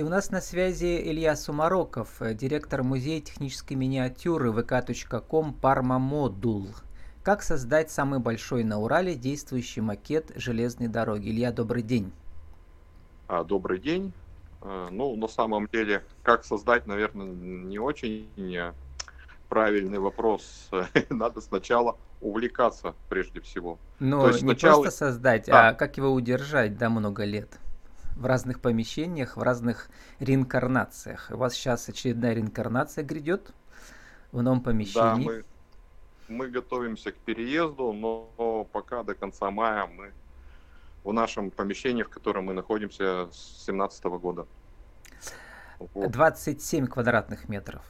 И у нас на связи Илья Сумароков, э, директор музея технической миниатюры vk.com Parma Modul. Как создать самый большой на Урале действующий макет железной дороги? Илья, добрый день. А, добрый день. А, ну, на самом деле, как создать, наверное, не очень правильный вопрос. Надо сначала увлекаться прежде всего. Но не сначала... просто создать, да. а как его удержать до да, много лет? В разных помещениях, в разных реинкарнациях. У вас сейчас очередная реинкарнация грядет в новом помещении. Да, мы, мы готовимся к переезду, но пока до конца мая мы в нашем помещении, в котором мы находимся с 2017 года. Вот. 27 квадратных метров.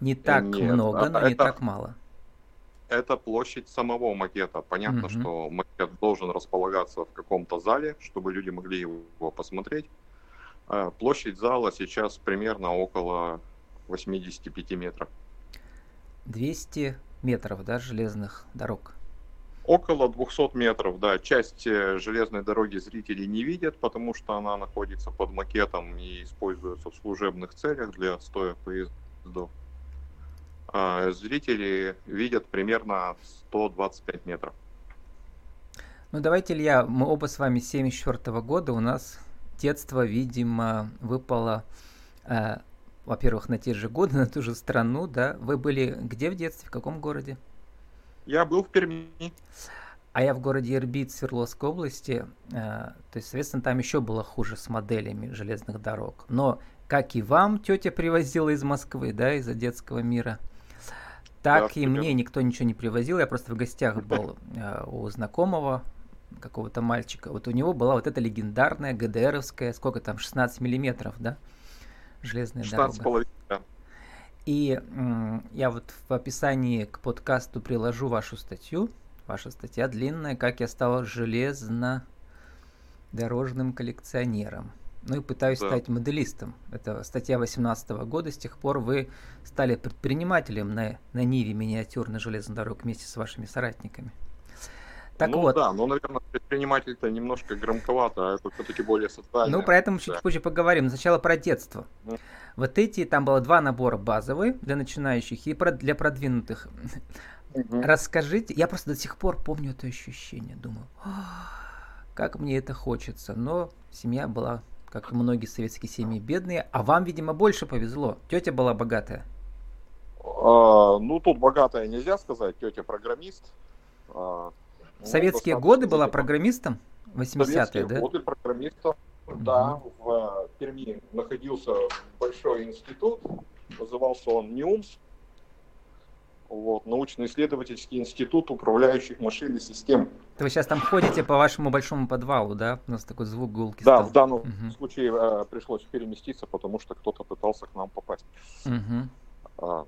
Не так Нет, много, а, но это, не так мало. Это площадь самого макета. Понятно, угу. что макет должен располагаться в каком-то зале, чтобы люди могли его посмотреть. А площадь зала сейчас примерно около 85 метров. 200 метров, да, железных дорог? Около 200 метров, да. Часть э, железной дороги зрители не видят, потому что она находится под макетом и используется в служебных целях для стоя поездов. А зрители видят примерно 125 метров. Ну давайте, Илья, мы оба с вами 74 -го года, у нас детство, видимо, выпало э, во-первых, на те же годы, на ту же страну, да? Вы были где в детстве, в каком городе? Я был в Перми. А я в городе Ирбит Свердловской области. Э, то есть, соответственно, там еще было хуже с моделями железных дорог. Но, как и вам, тетя привозила из Москвы, да, из-за детского мира. Так да, и мне никто ничего не привозил. Я просто в гостях был э, у знакомого какого-то мальчика. Вот у него была вот эта легендарная ГДРовская, сколько там, 16 миллиметров, да? железная 16 дорога. Да. И я вот в описании к подкасту приложу вашу статью. Ваша статья длинная, как я стал железнодорожным коллекционером. Ну и пытаюсь да. стать моделистом. Это статья 18 года. С тех пор вы стали предпринимателем на, на Ниве миниатюрной железной дорог вместе с вашими соратниками. Так ну вот. да, но, наверное, предприниматель-то немножко громковато, а это все-таки более социально. Ну, про это мы чуть позже поговорим. Сначала про детство. Mm. Вот эти, там было два набора базовые для начинающих и для продвинутых. Mm-hmm. Расскажите, я просто до сих пор помню это ощущение, думаю, как мне это хочется. Но семья была, как и многие советские семьи, бедные, а вам, видимо, больше повезло. Тетя была богатая. А, ну, тут богатая нельзя сказать, тетя программист. А, в советские ну, годы была программистом? 80-е, да? годы программистом, угу. да. В Перми находился большой институт, назывался он НИУМС. Вот, научно-исследовательский институт управляющих машин и систем. Вы сейчас там ходите по вашему большому подвалу, да? У нас такой звук гулки Да, стал. в данном угу. случае э, пришлось переместиться, потому что кто-то пытался к нам попасть. Угу. А,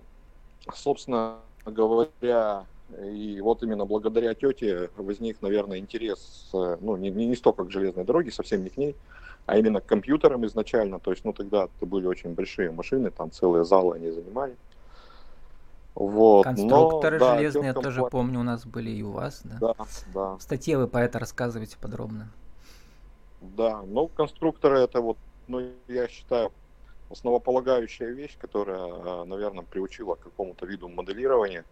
собственно говоря, и вот именно благодаря тете возник, наверное, интерес, э, ну, не, не столько к железной дороге, совсем не к ней, а именно к компьютерам изначально. То есть, ну, тогда это были очень большие машины, там целые залы они занимали. Вот. Конструкторы Но, железные, да, я тоже помню, у нас были и у вас, да? Да, да. В статье вы по это рассказываете подробно. Да, ну, конструкторы это вот, ну, я считаю, основополагающая вещь, которая, э, наверное, приучила к какому-то виду моделирования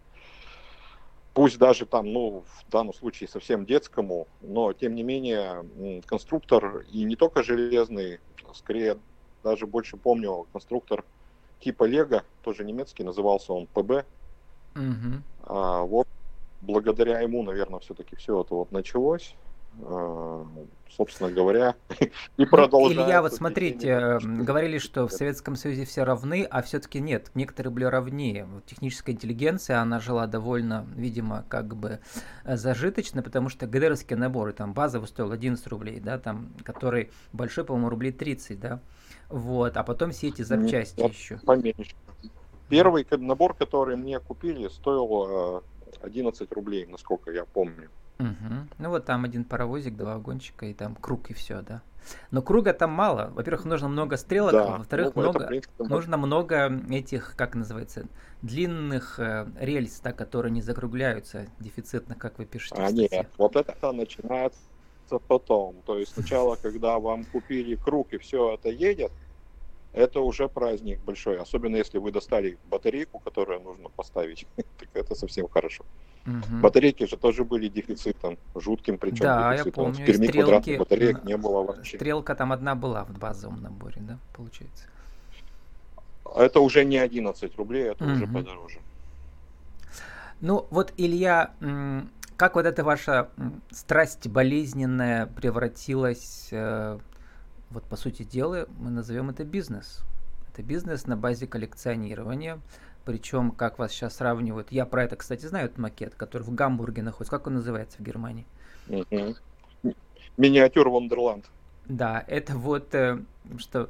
пусть даже там, ну, в данном случае совсем детскому, но тем не менее конструктор и не только железный, скорее даже больше помню конструктор типа Лего, тоже немецкий, назывался он ПБ. Угу. А, вот благодаря ему, наверное, все-таки все это вот началось. А, собственно говоря, и ну, продолжается. Илья, вот смотрите, говорили, что в Советском Союзе все равны, а все-таки нет, некоторые были равнее. Техническая интеллигенция, она жила довольно, видимо, как бы э, зажиточно, потому что ГДРовские наборы, там базовый стоил 11 рублей, да, там, который большой, по-моему, рублей 30, да, вот, а потом все эти запчасти нет, еще. Поменьше. Первый набор, который мне купили, стоил 11 э, рублей, насколько я помню. Угу. Ну вот там один паровозик, два вагончика и там круг и все, да. Но круга там мало. Во-первых, нужно много стрелок, да. во-вторых, ну, много, принципе, нужно много этих, как называется, длинных э, рельс, да, которые не закругляются, дефицитных, как вы пишете. А нет, вот это начинается потом. То есть сначала, когда вам купили круг и все это едет, это уже праздник большой. Особенно если вы достали батарейку, которую нужно поставить, так это совсем хорошо. Угу. Батарейки же тоже были дефицитом, жутким причем да, дефицитом. я помню. В Перми стрелки, квадратных батареек не было вообще. Стрелка там одна была в базовом наборе, да, получается? Это уже не 11 рублей, это угу. уже подороже. Ну вот, Илья, как вот эта ваша страсть болезненная превратилась, э, вот по сути дела, мы назовем это бизнес. Это бизнес на базе коллекционирования. Причем, как вас сейчас сравнивают, я про это, кстати, знаю, этот макет, который в Гамбурге находится. Как он называется в Германии? Миниатюр Вондерланд. Да, это вот, э, что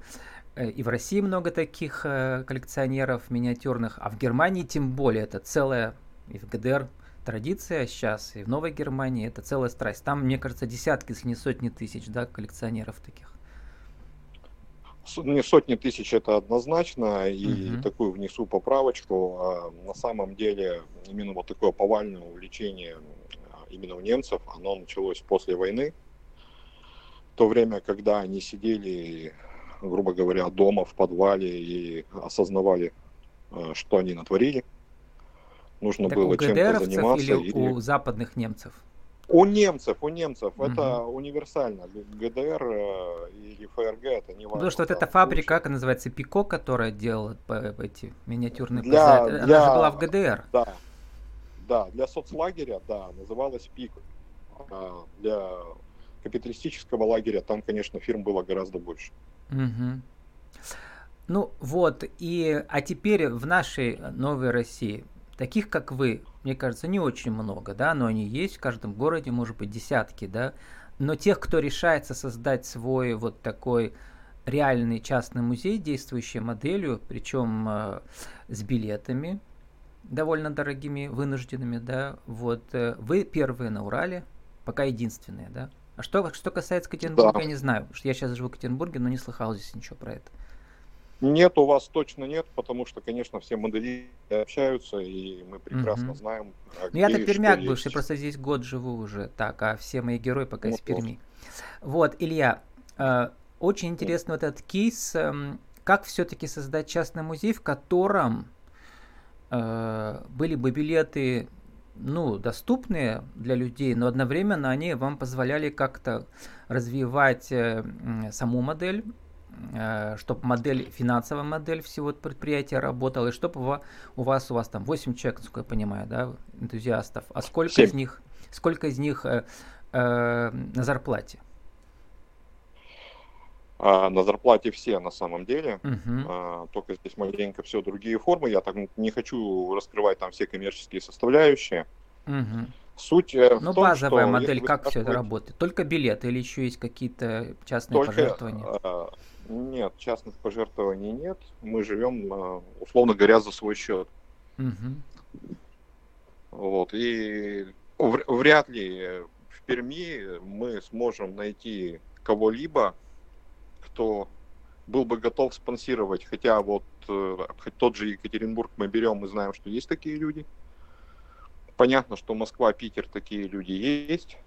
э, и в России много таких коллекционеров миниатюрных, а в Германии тем более это целая, и в ГДР традиция сейчас, и в Новой Германии это целая страсть. Там, мне кажется, десятки, если не сотни тысяч, да, коллекционеров таких. Не сотни тысяч это однозначно, и угу. такую внесу поправочку. А на самом деле именно вот такое повальное увлечение а, именно у немцев, оно началось после войны. В то время, когда они сидели, грубо говоря, дома в подвале и осознавали, а, что они натворили нужно так было чем-то заниматься. Или, или у западных немцев? У немцев, у немцев. Угу. Это универсально. ГДР э, или ФРГ, это не важно. Потому что вот эта фабрика, как называется, Пико, которая делала эти миниатюрные для, пазы, для, она же была в ГДР. Да, да, для соцлагеря, да, называлась Пико. А для капиталистического лагеря там, конечно, фирм было гораздо больше. Угу. Ну вот, и, а теперь в нашей новой России Таких, как вы, мне кажется, не очень много, да, но они есть в каждом городе, может быть, десятки, да. Но тех, кто решается создать свой вот такой реальный частный музей, действующий моделью, причем э, с билетами довольно дорогими, вынужденными, да, вот э, вы первые на Урале, пока единственные, да. А что, что касается Екатеринбурга, да. я не знаю, что я сейчас живу в Екатеринбурге, но не слыхал здесь ничего про это. Нет, у вас точно нет, потому что, конечно, все модели общаются, и мы прекрасно угу. знаем. А ну, я-то пермяк бывший, есть. просто здесь год живу уже, так, а все мои герои пока ну, из Перми. Вот, Илья, э, очень интересный вот этот кейс, э, как все-таки создать частный музей, в котором э, были бы билеты ну, доступные для людей, но одновременно они вам позволяли как-то развивать э, саму модель, чтобы модель, финансовая модель всего предприятия работала, и чтобы у вас, у вас там 8 человек, насколько я понимаю, да, энтузиастов, а сколько 7. из них, сколько из них э, э, на зарплате? А, на зарплате все на самом деле, uh-huh. а, только здесь маленько все другие формы, я так не хочу раскрывать там все коммерческие составляющие. Uh-huh. Суть э, в Ну, том, базовая что модель, как все это работает? Только билеты или еще есть какие-то частные только, пожертвования? Нет, частных пожертвований нет. Мы живем, а, условно говоря, за свой счет. Угу. Вот. И вряд ли в Перми мы сможем найти кого-либо, кто был бы готов спонсировать. Хотя вот э, хоть тот же Екатеринбург мы берем, мы знаем, что есть такие люди. Понятно, что Москва, Питер такие люди есть.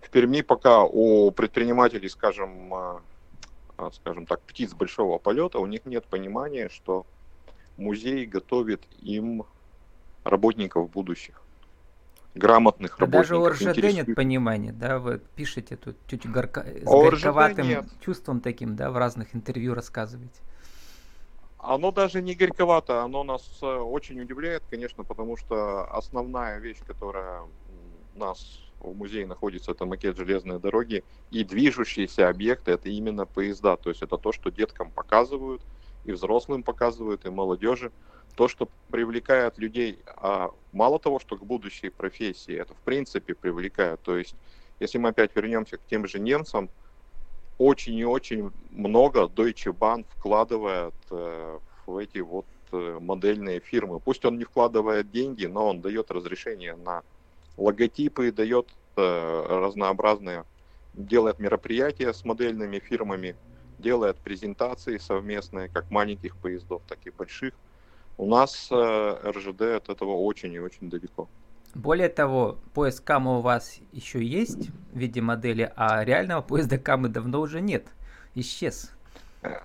В Перми пока у предпринимателей, скажем, а, скажем так, птиц большого полета, у них нет понимания, что музей готовит им работников будущих грамотных да работников. Даже у РЖД нет понимания, да, вы пишете тут чуть горка... с горьковатым нет. чувством таким, да, в разных интервью рассказываете. Оно даже не горьковато, оно нас э, очень удивляет, конечно, потому что основная вещь, которая нас в музее находится, это макет железной дороги, и движущиеся объекты, это именно поезда, то есть это то, что деткам показывают, и взрослым показывают, и молодежи, то, что привлекает людей, а мало того, что к будущей профессии, это в принципе привлекает, то есть если мы опять вернемся к тем же немцам, очень и очень много Deutsche Bahn вкладывает э, в эти вот э, модельные фирмы. Пусть он не вкладывает деньги, но он дает разрешение на логотипы, дает э, разнообразные, делает мероприятия с модельными фирмами, делает презентации совместные, как маленьких поездов, так и больших. У нас э, РЖД от этого очень и очень далеко. Более того, поезд Кама у вас еще есть в виде модели, а реального поезда Камы давно уже нет. Исчез.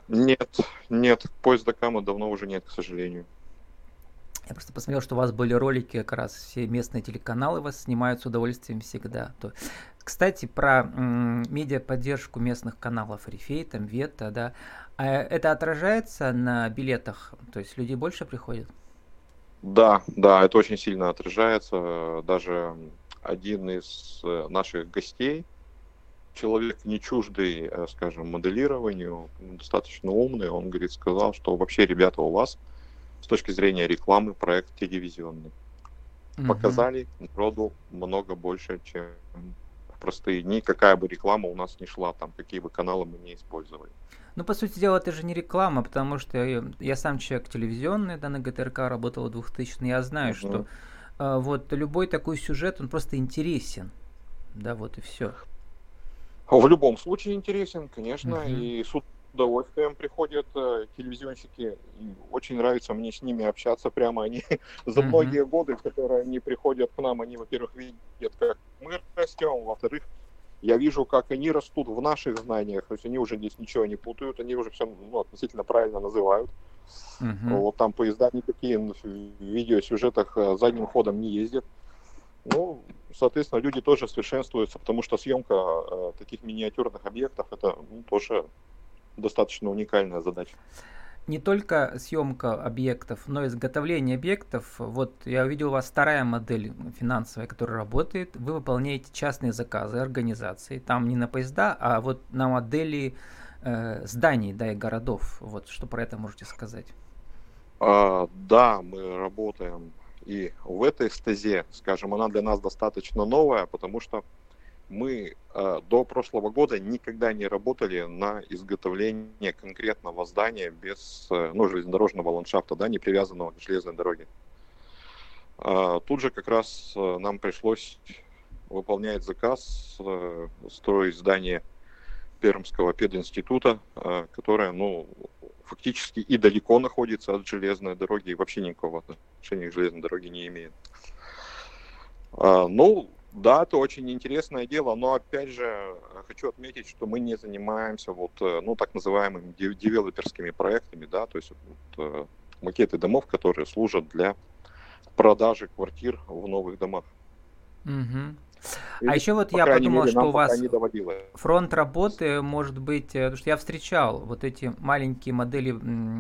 Нет, нет, поезда Кама давно уже нет, к сожалению. Я просто посмотрел, что у вас были ролики, как раз все местные телеканалы вас снимают с удовольствием всегда. То... Кстати, про медиаподдержку местных каналов Рифей, там Вета, да. А это отражается на билетах? То есть люди больше приходят? Да, да, это очень сильно отражается. Даже один из э, наших гостей, человек не чуждый, э, скажем, моделированию, достаточно умный, он говорит, сказал, что вообще, ребята, у вас с точки зрения рекламы проект телевизионный. Угу. Показали народу много больше, чем в простые дни. Какая бы реклама у нас не шла, там, какие бы каналы мы не использовали. Ну, по сути дела, это же не реклама, потому что я, я сам человек телевизионный, да, на ГТРК работал в 2000 я знаю, угу. что э, вот любой такой сюжет, он просто интересен. Да, вот и все. В любом случае интересен, конечно, угу. и с удовольствием приходят э, телевизионщики. И очень нравится мне с ними общаться прямо. Они за многие годы, которые они приходят к нам, они, во-первых, видят, как мы растем, во-вторых, я вижу, как они растут в наших знаниях, то есть они уже здесь ничего не путают, они уже все ну, относительно правильно называют. Uh-huh. Вот там поезда никакие в видеосюжетах э, задним ходом не ездят. Ну, соответственно, люди тоже совершенствуются, потому что съемка э, таких миниатюрных объектов это ну, тоже достаточно уникальная задача не только съемка объектов, но и изготовление объектов. Вот я увидел у вас вторая модель финансовая, которая работает. Вы выполняете частные заказы организации. Там не на поезда, а вот на модели э, зданий, да, и городов. Вот что про это можете сказать? А, да, мы работаем и в этой стезе, скажем, она для нас достаточно новая, потому что мы э, до прошлого года никогда не работали на изготовление конкретного здания без э, ну, железнодорожного ландшафта, да, не привязанного к железной дороге. Э, тут же как раз э, нам пришлось выполнять заказ, э, строить здание Пермского пединститута, э, которое, ну, фактически и далеко находится от железной дороги, и вообще никакого отношения к железной дороге не имеет. Э, ну, да, это очень интересное дело, но опять же хочу отметить, что мы не занимаемся вот, э, ну, так называемыми девелоперскими проектами, да, то есть вот, э, макеты домов, которые служат для продажи квартир в новых домах. Угу. А еще вот я подумал, мере, что у вас фронт работы может быть, э, потому что я встречал вот эти маленькие модели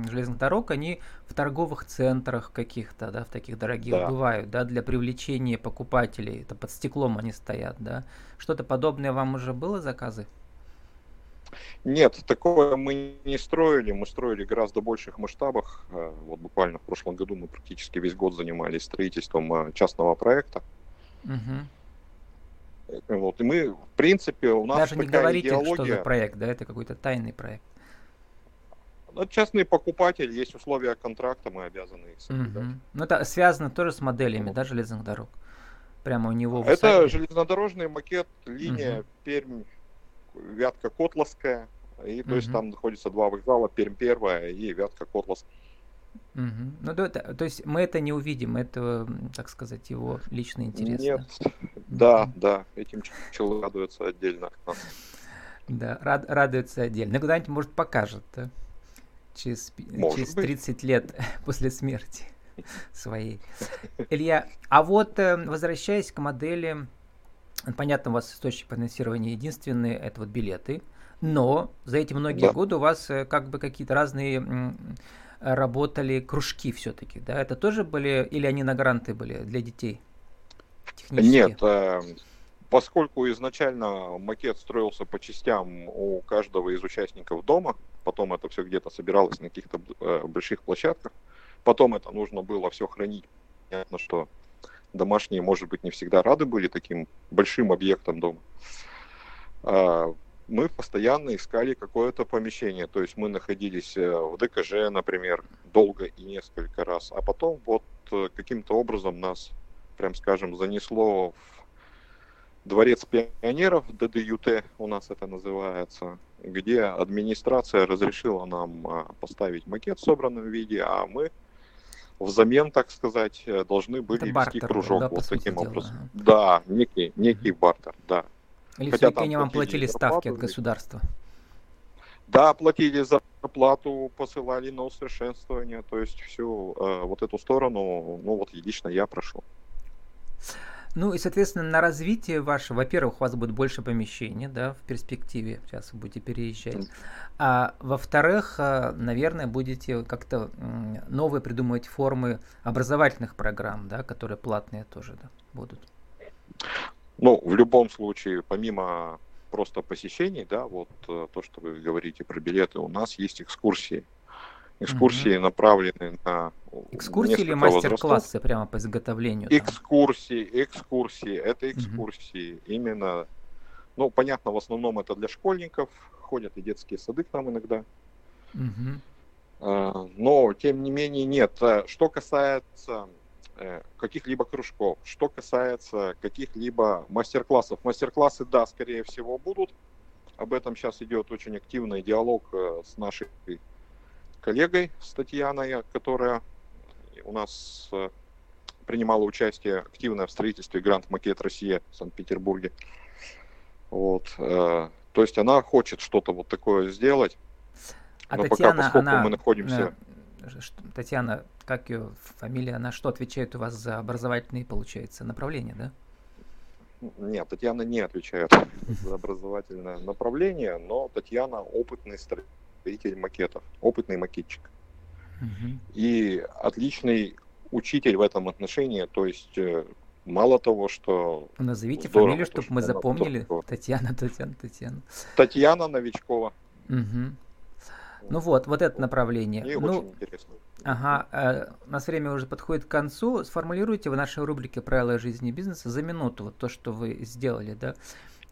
железных дорог, они в торговых центрах каких-то, да, в таких дорогих да. бывают, да, для привлечения покупателей. Это под стеклом они стоят, да. Что-то подобное вам уже было заказы? Нет, такое мы не строили. Мы строили гораздо больших масштабах. Э, вот буквально в прошлом году мы практически весь год занимались строительством э, частного проекта. Угу. Вот, и мы, в принципе, у нас Даже не говорите, идеология... что за проект, да, это какой-то тайный проект. Ну, частный покупатель, есть условия контракта, мы обязаны их соблюдать. Угу. Ну, это связано тоже с моделями, ну. да, железных дорог? Прямо у него в Это железнодорожный макет, линия угу. Пермь, Вятка Котловская. И то есть там находится два вокзала, Пермь первая и Вятка Котловская. Угу. Ну, то, то есть мы это не увидим, это, так сказать, его личный интерес. Нет, да, да, да этим человек радуется отдельно. Да, рад, радуется отдельно. Ну, куда-нибудь, может, покажет, да? Через, через 30 быть. лет после смерти своей. Илья, а вот э, возвращаясь к модели, понятно, у вас источник финансирования единственный, это вот билеты, но за эти многие да. годы у вас э, как бы какие-то разные работали кружки все-таки, да? Это тоже были, или они на гранты были для детей? Нет, э, поскольку изначально макет строился по частям у каждого из участников дома, потом это все где-то собиралось на каких-то э, больших площадках, потом это нужно было все хранить. Понятно, что домашние, может быть, не всегда рады были таким большим объектом дома. Мы постоянно искали какое-то помещение. То есть мы находились э, в ДКЖ, например, долго и несколько раз. А потом вот э, каким-то образом нас, прям скажем, занесло в Дворец пионеров, ДДЮТ у нас это называется, где администрация разрешила нам а, поставить макет в собранном виде, а мы взамен, так сказать, э, должны были Это вести бартер, кружок да, вот таким дела, образом. Да, некий, некий бартер, да. Или Хотя все-таки они вам платили ставки от государства? Да, платили зарплату, посылали на усовершенствование, то есть всю э, вот эту сторону, ну вот лично я прошел. Ну и, соответственно, на развитие ваше, во-первых, у вас будет больше помещений, да, в перспективе, сейчас вы будете переезжать. А во-вторых, э, наверное, будете как-то новые придумывать формы образовательных программ, да, которые платные тоже да, будут. Ну, в любом случае, помимо просто посещений, да, вот э, то, что вы говорите про билеты, у нас есть экскурсии. Экскурсии направлены на Экскурсии или мастер-классы прямо по изготовлению? там? Экскурсии, экскурсии, это экскурсии именно, ну, понятно, в основном это для школьников, ходят и детские сады к нам иногда. А, но, тем не менее, нет. А, Что касается э, каких-либо кружков, что касается каких-либо мастер-классов, мастер-классы, да, скорее всего, будут. Об этом сейчас идет очень активный диалог э, с нашей коллегой, с Татьяной, которая у нас э, принимала участие активно в строительстве Гранд Макет Россия в Санкт-Петербурге. Вот. э, То есть она хочет что-то вот такое сделать. А Но пока, Татьяна, поскольку она... мы находимся- э, Татьяна, как ее фамилия, она что отвечает у вас за образовательные, получается, направления, да? Нет, Татьяна не отвечает за образовательное направление, но Татьяна опытный строитель макетов, опытный макетчик. И отличный учитель в этом отношении, то есть э, мало того, что Ну, Назовите Здорово, фамилию, то, чтобы что мы запомнили. здорово. Татьяна, Татьяна, Татьяна. Татьяна Новичкова, Мгм. Ну вот, вот это направление. ей Ну, очень интересно. Ага, э, у нас время уже подходит к концу. Сформулируйте в нашей рубрике «Правила жизни и бизнеса» за минуту вот то, что вы сделали, да.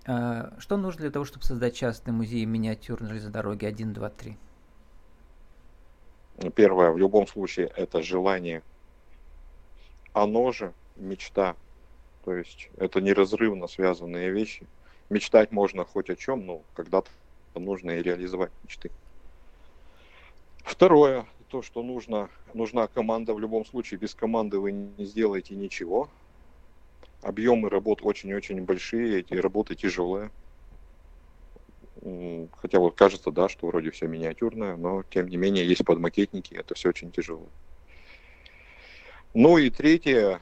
Э, Что нужно для того, чтобы создать частный музей миниатюрной железной дороги 1, 2, 3? Первое, в любом случае, это желание. Оно же мечта. То есть это неразрывно связанные вещи. Мечтать можно хоть о чем, но когда-то нужно и реализовать мечты. Второе, то, что нужно, нужна команда. В любом случае, без команды вы не сделаете ничего. Объемы работ очень-очень большие, эти работы тяжелые. Хотя вот кажется, да, что вроде все миниатюрное, но тем не менее есть подмакетники, это все очень тяжело. Ну и третье,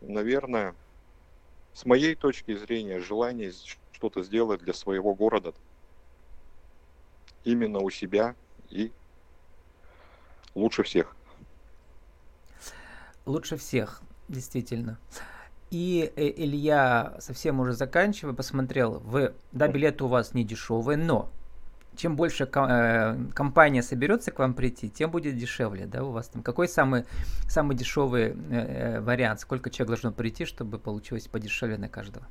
наверное, с моей точки зрения, желание что-то сделать для своего города именно у себя и лучше всех. Лучше всех, действительно. И э, Илья, совсем уже заканчивая, посмотрел, вы, да, билеты у вас не дешевые, но чем больше э, компания соберется к вам прийти, тем будет дешевле, да, у вас там. Какой самый, самый дешевый э, вариант? Сколько человек должно прийти, чтобы получилось подешевле на каждого?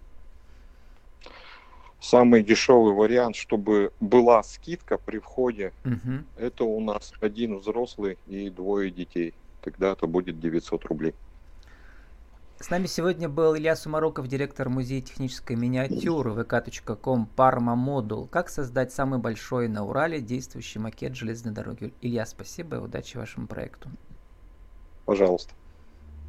Самый дешевый вариант, чтобы была скидка при входе, Мгм. это у нас один взрослый и двое детей. Тогда это будет 900 рублей. С нами сегодня был Илья Сумароков, директор музея технической миниатюры vk.com Parma Modul. Как создать самый большой на Урале действующий макет железной дороги? Илья, спасибо и удачи вашему проекту. Пожалуйста.